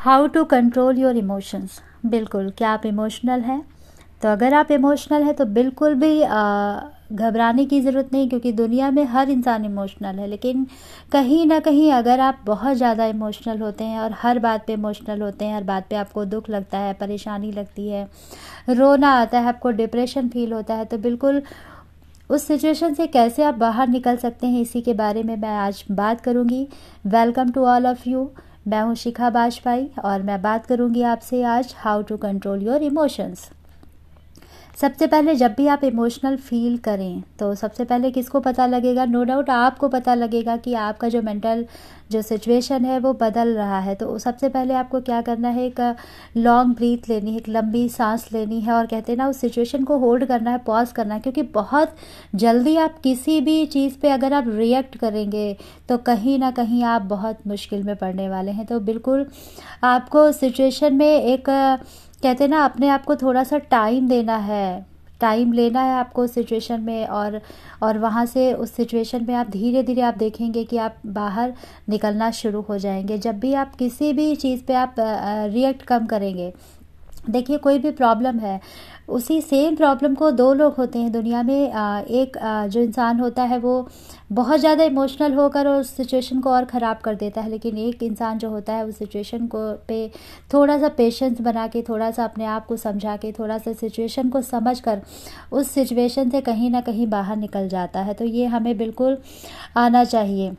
How to control your emotions बिल्कुल, क्या आप इमोशनल हैं? तो अगर आप इमोशनल हैं तो बिल्कुल भी घबराने की ज़रूरत नहीं, क्योंकि दुनिया में हर इंसान इमोशनल है। लेकिन कहीं ना कहीं अगर आप बहुत ज़्यादा इमोशनल होते हैं और हर बात पे इमोशनल होते हैं, हर बात पे आपको दुख लगता है, परेशानी लगती है, रोना आता है, आपको डिप्रेशन फील होता है तो बिल्कुल उस सिचुएशन से कैसे आप बाहर निकल सकते हैं, इसी के बारे में मैं आज बात करूँगी। Welcome to all of you मैं हूँ शिखा बाजपाई और मैं बात करूँगी आपसे आज how to control your emotions सबसे पहले जब भी आप इमोशनल फील करें तो सबसे पहले किसको पता लगेगा? नो no डाउट आपको पता लगेगा कि आपका जो मेंटल जो सिचुएशन है, वो बदल रहा है। तो सबसे पहले आपको क्या करना है? एक लॉन्ग ब्रीथ लेनी है, एक लंबी सांस लेनी है और कहते हैं ना, उस सिचुएशन को होल्ड करना है पॉज करना है, क्योंकि बहुत जल्दी आप किसी भी चीज़ पे अगर आप रिएक्ट करेंगे तो कहीं ना कहीं आप बहुत मुश्किल में पड़ने वाले हैं। तो बिल्कुल आपको सिचुएशन में एक कहते हैं ना, अपने आप को थोड़ा सा टाइम देना है। टाइम लेना है आपको सिचुएशन में और और वहाँ से उस सिचुएशन में आप धीरे धीरे आप देखेंगे कि आप बाहर निकलना शुरू हो जाएँगे। जब भी आप किसी भी चीज़ पे आप रिएक्ट कम करेंगे देखिए, कोई भी प्रॉब्लम है, उसी सेम प्रॉब्लम को दो लोग होते हैं। दुनिया में एक जो इंसान होता है, वो बहुत ज़्यादा इमोशनल होकर उस सिचुएशन को और ख़राब कर देता है, लेकिन एक इंसान जो होता है, उस सिचुएशन को पे थोड़ा सा पेशेंस बना के थोड़ा सा अपने आप को समझा के थोड़ा सा सिचुएशन को समझ कर उस सिचुएशन से कहीं ना कहीं बाहर निकल जाता है। तो ये हमें बिल्कुल आना चाहिए।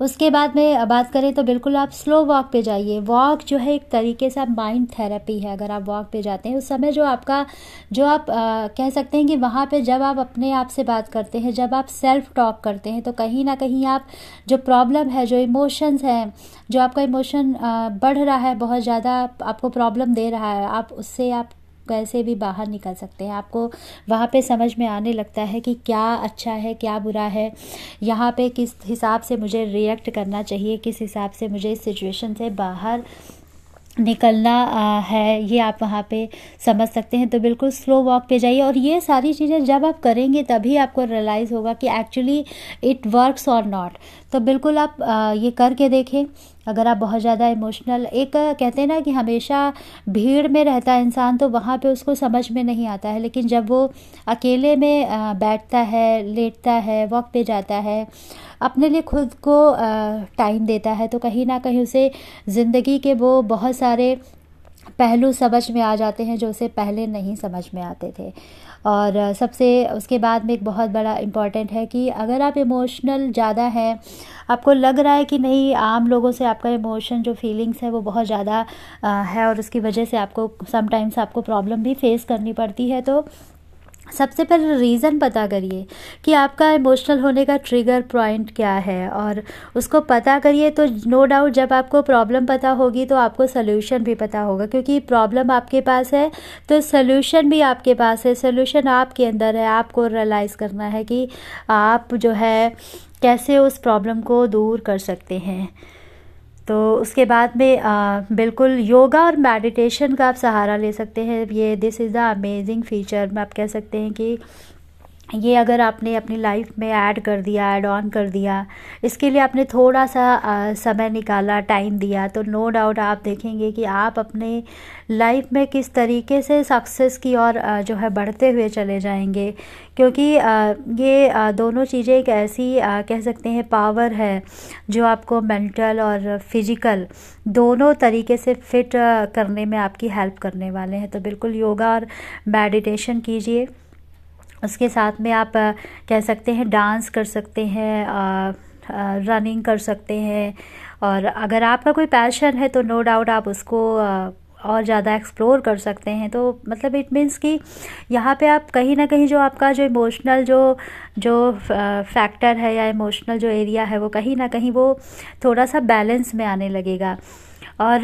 उसके बाद में बात करें तो बिल्कुल आप स्लो वॉक पे जाइए। वॉक जो है एक तरीके से आप माइंड थेरेपी है अगर आप वॉक पे जाते हैं। उस समय जो आपका जो आप आ, कह सकते हैं कि वहाँ पे जब आप अपने आप से बात करते हैं जब आप सेल्फ टॉक करते हैं तो कहीं ना कहीं आप जो प्रॉब्लम है जो इमोशंस हैं जो आपका इमोशन बढ़ रहा है बहुत ज़्यादा आपको प्रॉब्लम दे रहा है आप उससे आप कैसे भी बाहर निकल सकते हैं। आपको वहाँ पे समझ में आने लगता है कि क्या अच्छा है, क्या बुरा है। यहाँ पे किस हिसाब से मुझे रिएक्ट करना चाहिए, किस हिसाब से मुझे इस सिचुएशन से बाहर निकलना है, ये आप वहाँ पे समझ सकते हैं। तो बिल्कुल स्लो वॉक पे जाइए और ये सारी चीज़ें जब आप करेंगे तभी आपको रियलाइज़ होगा कि एक्चुअली इट वर्क्स और नॉट तो बिल्कुल आप ये करके देखें। अगर आप बहुत ज़्यादा इमोशनल एक कहते हैं ना कि हमेशा भीड़ में रहता है इंसान तो वहाँ पे उसको समझ में नहीं आता है, लेकिन जब वो अकेले में बैठता है, लेटता है वॉक पे जाता है अपने लिए खुद को टाइम देता है। तो कहीं ना कहीं उसे ज़िंदगी के वो बहुत सारे पहलू समझ में आ जाते हैं जो उसे पहले नहीं समझ में आते थे। और सबसे उसके बाद में एक बहुत बड़ा इंपॉर्टेंट है कि अगर आप इमोशनल ज़्यादा हैं, आपको लग रहा है कि नहीं, आम लोगों से आपका इमोशन जो फीलिंग्स है वो बहुत ज़्यादा है और उसकी वजह से आपको समटाइम्स आपको प्रॉब्लम भी फेस करनी पड़ती है तो सबसे पहले रीज़न पता करिए कि आपका इमोशनल होने का ट्रिगर पॉइंट क्या है और उसको पता करिए तो नो डाउट जब आपको प्रॉब्लम पता होगी तो आपको सोल्यूशन भी पता होगा क्योंकि प्रॉब्लम आपके पास है तो सोल्यूशन भी आपके पास है। सोल्यूशन आपके अंदर है, आपको रियलाइज़ करना है कि आप जो है कैसे उस प्रॉब्लम को दूर कर सकते हैं। तो उसके बाद में आ, बिल्कुल योगा और मेडिटेशन का आप सहारा ले सकते हैं। ये this is the amazing feature में आप कह सकते हैं कि ये अगर आपने अपनी लाइफ में ऐड कर दिया ऐड ऑन कर दिया इसके लिए आपने थोड़ा सा आ, समय निकाला टाइम दिया तो नो डाउट आप देखेंगे कि आप अपने लाइफ में किस तरीके से सक्सेस की ओर जो है बढ़ते हुए चले जाएँगे। क्योंकि आ, ये आ, दोनों चीज़ें एक ऐसी कह सकते हैं पावर है जो आपको मेंटल और फ़िज़िकल दोनों तरीके से फिट करने में आपकी हेल्प करने वाले हैं। तो बिल्कुल योगा और मेडिटेशन कीजिए। उसके साथ में आप कह सकते हैं, डांस कर सकते हैं रनिंग कर सकते हैं। और अगर आपका कोई पैशन है तो नो डाउट आप उसको और ज़्यादा एक्सप्लोर कर सकते हैं। तो मतलब इट मीन्स कि यहाँ पे आप कहीं ना कहीं जो आपका जो इमोशनल जो जो फैक्टर है या इमोशनल जो एरिया है वो कहीं ना कहीं वो थोड़ा सा बैलेंस में आने लगेगा। और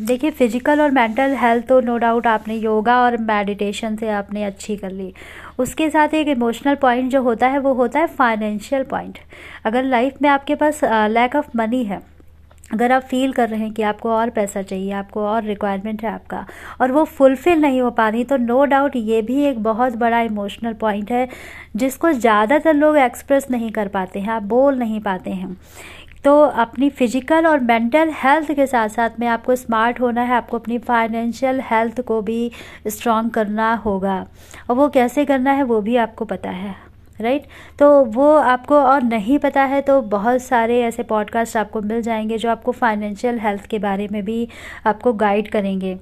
देखिए फ़िज़िकल और मेंटल हेल्थ तो नो डाउट आपने योगा और मेडिटेशन से आपने अच्छी कर ली। उसके साथ एक इमोशनल पॉइंट जो होता है, वो होता है फाइनेंशियल पॉइंट अगर लाइफ में आपके पास लैक ऑफ़ मनी है, अगर आप फील कर रहे हैं कि आपको और पैसा चाहिए, आपको और रिक्वायरमेंट है आपका, और वो फुलफ़िल नहीं हो पा रही तो नो डाउट ये भी एक बहुत बड़ा इमोशनल पॉइंट है, जिसको ज़्यादातर लोग एक्सप्रेस नहीं कर पाते हैं, आप बोल नहीं पाते हैं। तो अपनी फ़िज़िकल और मेंटल हेल्थ के साथ साथ में आपको स्मार्ट होना है, आपको अपनी फाइनेंशियल हेल्थ को भी स्ट्रॉन्ग करना होगा। और वो कैसे करना है, वो भी आपको पता है राइट तो वो आपको और नहीं पता है तो बहुत सारे ऐसे पॉडकास्ट आपको मिल जाएँगे जो आपको फाइनेंशियल हेल्थ के बारे में भी आपको गाइड करेंगे।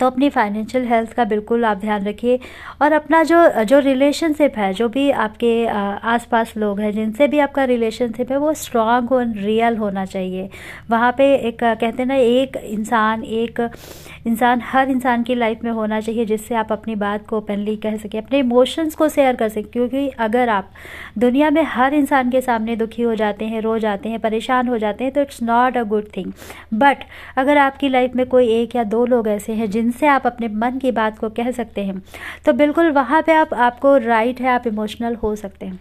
तो अपनी फाइनेंशियल हेल्थ का बिल्कुल आप ध्यान रखिए और अपना जो जो रिलेशनशिप है, जो भी आपके आसपास लोग हैं, जिनसे भी आपका रिलेशनशिप है, वो स्ट्रांग हो रियल होना चाहिए। वहाँ पे एक, कहते हैं ना, एक इंसान एक इंसान हर इंसान की लाइफ में होना चाहिए, जिससे आप अपनी बात को ओपनली कह सकें, अपने इमोशंस को शेयर कर सकें। क्योंकि अगर आप दुनिया में हर इंसान के सामने दुखी हो जाते हैं, रो जाते हैं, परेशान हो जाते हैं तो it's not a good thing but अगर आपकी लाइफ में कोई एक या दो लोग ऐसे हैं जिनसे आप अपने मन की बात को कह सकते हैं। तो बिल्कुल वहाँ पे आप, आपको राइट है, आप इमोशनल हो सकते हैं।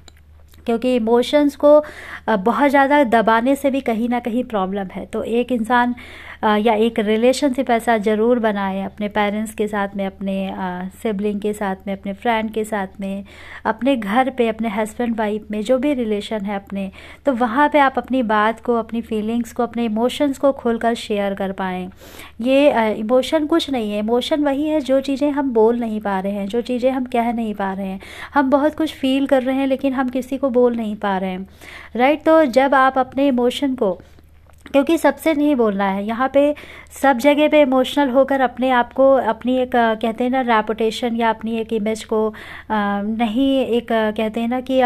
क्योंकि इमोशंस को बहुत ज़्यादा दबाने से भी कहीं ना कहीं प्रॉब्लम है। तो एक इंसान या एक रिलेशनशिप ऐसा ज़रूर बनाएँ अपने पेरेंट्स के साथ में, अपने सिबलिंग के साथ में, अपने फ्रेंड के साथ में, अपने घर पे, अपने हस्बैंड वाइफ में जो भी रिलेशन है अपने तो वहाँ पे आप अपनी बात को, अपनी फीलिंग्स को, अपने इमोशंस को खोलकर शेयर कर पाएँ। ये इमोशन कुछ नहीं है। इमोशन वही है जो चीज़ें हम बोल नहीं पा रहे हैं, जो चीज़ें हम कह नहीं पा रहे हैं। हम बहुत कुछ फील कर रहे हैं लेकिन हम किसी को बोल नहीं पा रहे हैं। राइट तो जब आप अपने इमोशन को क्योंकि सबसे नहीं बोलना है। यहाँ पे सब जगह पे इमोशनल होकर अपने आप को, अपनी एक कहते हैं ना रेपुटेशन या अपनी एक इमेज को नहीं एक कहते हैं ना कि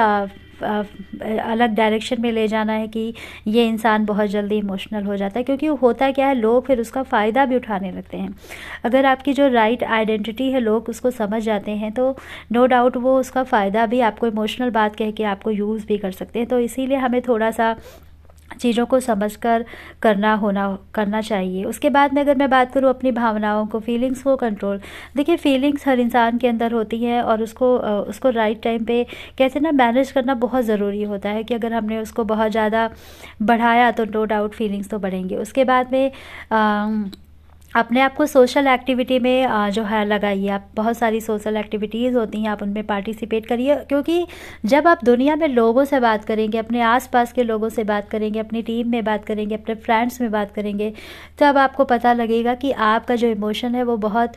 अलग डायरेक्शन में ले जाना है कि ये इंसान बहुत जल्दी इमोशनल हो जाता है। क्योंकि होता क्या है, लोग फिर उसका फ़ायदा भी उठाने लगते हैं। अगर आपकी जो राइट right आइडेंटिटी है, लोग उसको समझ जाते हैं तो नो no डाउट वो उसका फ़ायदा भी आपको इमोशनल बात कह के आपको यूज़ भी कर सकते हैं। तो इसीलिए हमें थोड़ा सा चीज़ों को समझकर करना होना करना चाहिए। उसके बाद में अगर मैं बात करूँ अपनी भावनाओं को फीलिंग्स को कंट्रोल देखिए फीलिंग्स हर इंसान के अंदर होती है और उसको उसको राइट टाइम पे कैसे ना मैनेज करना बहुत ज़रूरी होता है कि अगर हमने उसको बहुत ज़्यादा बढ़ाया तो नो डाउट फीलिंग्स तो बढ़ेंगे। उसके बाद में आ, अपने आप को सोशल एक्टिविटी में जो है, लगाइए। आप बहुत सारी सोशल एक्टिविटीज़ होती हैं, आप उनमें पार्टिसिपेट करिए। क्योंकि जब आप दुनिया में लोगों से बात करेंगे, अपने आसपास के लोगों से बात करेंगे, अपनी टीम में बात करेंगे, अपने फ्रेंड्स में बात करेंगे, तब आपको पता लगेगा कि आपका जो इमोशन है, वो बहुत,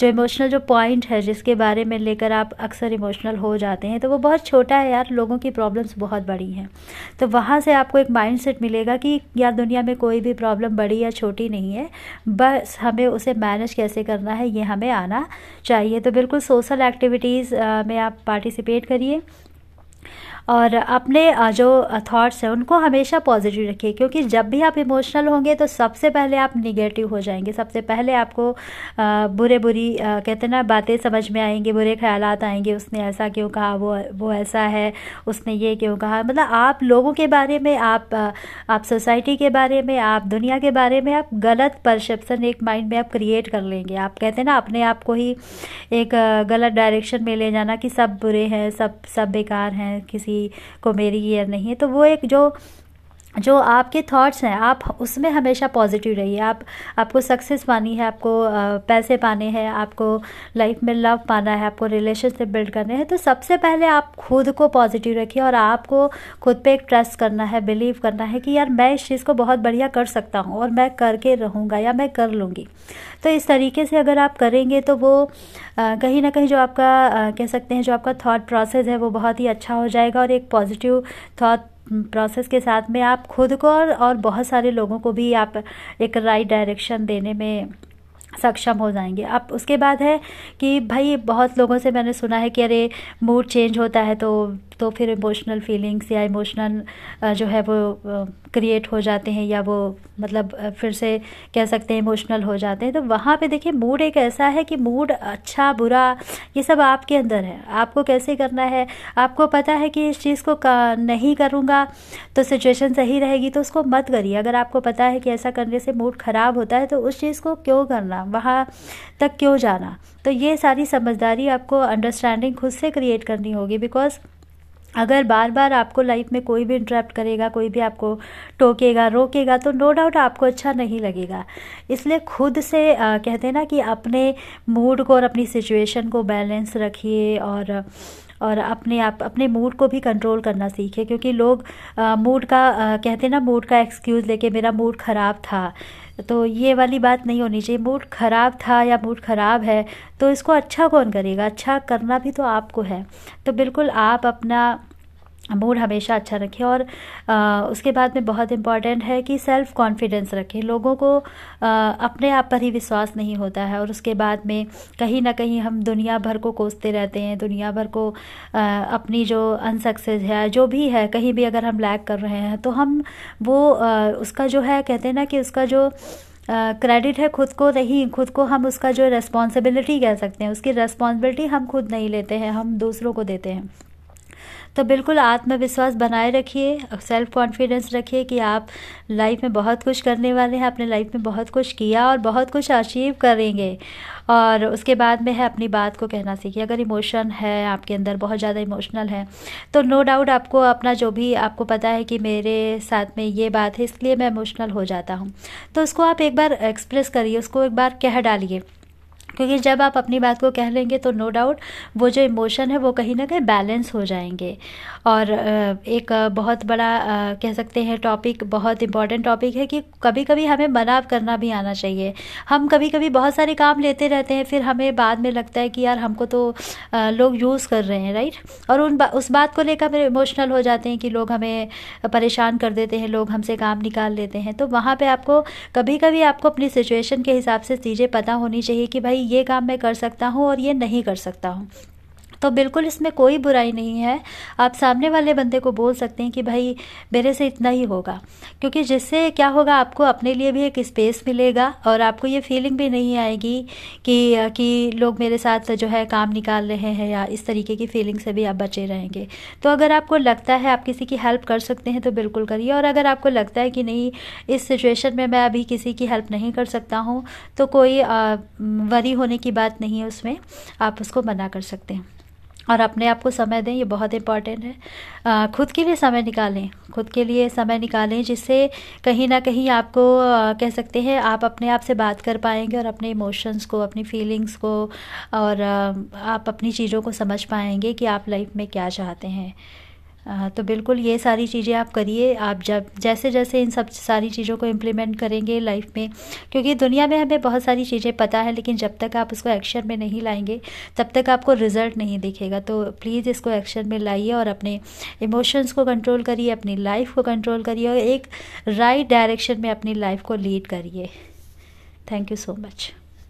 जो इमोशनल जो पॉइंट है, जिसके बारे में लेकर आप अक्सर इमोशनल हो जाते हैं तो वो बहुत छोटा है यार। लोगों की प्रॉब्लम्स बहुत बड़ी हैं। तो वहाँ से आपको एक माइंड मिलेगा कि यार, दुनिया में कोई भी प्रॉब्लम बड़ी या छोटी नहीं है। बस हमें उसे मैनेज कैसे करना है, ये हमें आना चाहिए। तो बिल्कुल सोशल एक्टिविटीज़ में आप पार्टिसिपेट करिए। और अपने जो थॉट्स हैं, उनको हमेशा पॉजिटिव रखिए, क्योंकि जब भी आप इमोशनल होंगे तो सबसे पहले आप निगेटिव हो जाएँगे। सबसे पहले आपको बुरे, बुरी कहते ना, बातें समझ में आएँगी, बुरे ख्याल आएँगे, उसने ऐसा क्यों कहा? वो वो ऐसा है, उसने ये क्यों कहा? मतलब आप लोगों के बारे में, आप आप सोसाइटी के बारे में, आप दुनिया के बारे में, आप गलत परसेप्शन एक माइंड में आप क्रिएट कर लेंगे। आप कहते ना, अपने आप को ही एक गलत डायरेक्शन में ले जाना कि सब बुरे हैं, सब सब बेकार हैं, किसी को मेरी ईयर नहीं है। तो वो एक जो जो आपके थॉट्स हैं, आप उसमें हमेशा पॉजिटिव रहिए। आप, आपको सक्सेस पानी है, आपको पैसे पाने हैं, आपको लाइफ में लव पाना है, आपको रिलेशनशिप बिल्ड करने हैं तो सबसे पहले आप खुद को पॉजिटिव रखिए और आपको खुद पे एक ट्रस्ट करना है बिलीव करना है कि यार मैं इस चीज़ को बहुत बढ़िया कर सकता हूँ और मैं करके रहूँगा या मैं कर लूँगी। तो इस तरीके से अगर आप करेंगे तो वो कहीं ना कहीं जो आपका कह सकते हैं जो आपका थाट प्रोसेस है वो बहुत ही अच्छा हो जाएगा और एक पॉजिटिव थाट प्रोसेस के साथ में आप खुद को और, और बहुत सारे लोगों को भी आप एक राइट डायरेक्शन देने में सक्षम हो जाएँगे। अब उसके बाद है कि भाई बहुत लोगों से मैंने सुना है कि अरे मूड चेंज होता है तो तो फिर इमोशनल फीलिंग्स या इमोशनल जो है वो क्रिएट हो जाते हैं या वो मतलब फिर से कह सकते हैं इमोशनल हो जाते हैं। तो वहाँ पे देखिए मूड एक ऐसा है कि मूड अच्छा बुरा, ये सब आपके अंदर है। आपको कैसे करना है? आपको पता है कि इस चीज़ को नहीं करूँगा तो सिचुएशन सही रहेगी तो उसको मत करिए। अगर आपको पता है कि ऐसा करने से मूड ख़राब होता है तो उस चीज़ को क्यों करना? वहाँ तक क्यों जाना? तो ये सारी समझदारी आपको अंडरस्टैंडिंग खुद से क्रिएट करनी होगी बिकॉज़ अगर बार बार आपको लाइफ में कोई भी इंटरप्ट करेगा कोई भी आपको टोकेगा रोकेगा तो नो डाउट आपको अच्छा नहीं लगेगा। इसलिए खुद से आ, कहते हैं ना कि अपने मूड को और अपनी सिचुएशन को बैलेंस रखिए और और अपने आप अपने मूड को भी कंट्रोल करना सीखे क्योंकि लोग मूड का आ, कहते हैं ना मूड का एक्सक्यूज़ लेके मेरा मूड ख़राब था तो ये वाली बात नहीं होनी चाहिए। मूड ख़राब था या मूड ख़राब है तो इसको अच्छा कौन करेगा? अच्छा करना भी तो आपको है। तो बिल्कुल आप अपना मूड हमेशा अच्छा रखें और आ, उसके बाद में बहुत इंपॉर्टेंट है कि सेल्फ़ कॉन्फिडेंस रखें। लोगों को आ, अपने आप पर ही विश्वास नहीं होता है और उसके बाद में कहीं ना कहीं हम दुनिया भर को कोसते रहते हैं दुनिया भर को आ, अपनी जो अनसक्सेस है जो भी है कहीं भी अगर हम लैक कर रहे हैं तो हम वो आ, उसका जो है कहते हैं ना कि उसका जो क्रेडिट uh, है खुद को नहीं खुद को हम उसका जो रेस्पॉन्सिबिलिटी कह सकते हैं उसकी रेस्पॉन्सिबिलिटी हम खुद नहीं लेते हैं हम दूसरों को देते हैं। तो बिल्कुल आत्मविश्वास बनाए रखिए सेल्फ कॉन्फिडेंस रखिए कि आप लाइफ में बहुत कुछ करने वाले हैं अपने लाइफ में बहुत कुछ किया और बहुत कुछ अचीव करेंगे। और उसके बाद में है अपनी बात को कहना सीखिए। अगर इमोशन है, आपके अंदर बहुत ज़्यादा इमोशनल है तो नो डाउट आपको अपना जो भी आपको पता है कि मेरे साथ में ये बात है, इसलिए मैं इमोशनल हो जाता हूँ। तो उसको आप एक बार एक्सप्रेस करिए, उसको एक बार कह डालिए। क्योंकि जब आप अपनी बात को कह लेंगे तो नो डाउट वो जो इमोशन है वो कहीं ना कहीं बैलेंस हो जाएँगे। और एक बहुत बड़ा कह सकते हैं टॉपिक बहुत इंपॉर्टेंट टॉपिक है कि कभी कभी हमें मना करना भी आना चाहिए। हम कभी कभी बहुत सारे काम लेते रहते हैं फिर हमें बाद में लगता है कि यार हमको तो लोग यूज़ कर रहे हैं राइट और उन बा, उस बात को लेकर हमें इमोशनल हो जाते हैं कि लोग हमें परेशान कर देते हैं लोग हमसे काम निकाल लेते हैं। तो वहाँ पर आपको कभी कभी आपको अपनी सिचुएशन के हिसाब से चीज़ें पता होनी चाहिए कि भाई ये काम मैं कर सकता हूँ और ये नहीं कर सकता हूँ। तो बिल्कुल इसमें कोई बुराई नहीं है। आप सामने वाले बंदे को बोल सकते हैं कि भाई, मेरे से इतना ही होगा। क्योंकि जिससे क्या होगा, आपको अपने लिए भी एक स्पेस मिलेगा और आपको ये फीलिंग भी नहीं आएगी कि कि लोग मेरे साथ जो है काम निकाल रहे हैं या इस तरीके की फीलिंग से भी आप बचे रहेंगे। तो अगर आपको लगता है आप किसी की हेल्प कर सकते हैं तो बिल्कुल करिए। और अगर आपको लगता है कि नहीं, इस सिचुएशन में मैं अभी किसी की हेल्प नहीं कर सकता हूँ तो कोई वरी होने की बात नहीं है उसमें। आप उसको मना कर सकते हैं। और अपने आप को समय दें, ये बहुत इंपॉर्टेंट है। खुद के लिए समय निकालें। खुद के लिए समय निकालें जिससे कहीं ना कहीं आपको कह सकते हैं, आप अपने आप से बात कर पाएँगे और अपने इमोशंस को, अपनी फीलिंग्स को और आप अपनी चीज़ों को समझ पाएँगे कि आप लाइफ में क्या चाहते हैं। तो बिल्कुल ये सारी चीज़ें आप करिए। आप जब जैसे जैसे इन सब सारी चीज़ों को इम्प्लीमेंट करेंगे लाइफ में, क्योंकि दुनिया में हमें बहुत सारी चीज़ें पता है, लेकिन जब तक आप उसको एक्शन में नहीं लाएँगे, तब तक आपको रिज़ल्ट नहीं दिखेगा। तो प्लीज़ इसको एक्शन में लाइए और अपने इमोशंस को कंट्रोल करिए, अपनी लाइफ को कंट्रोल करिए और एक राइट right डायरेक्शन में अपनी लाइफ को लीड करिए। Thank you so much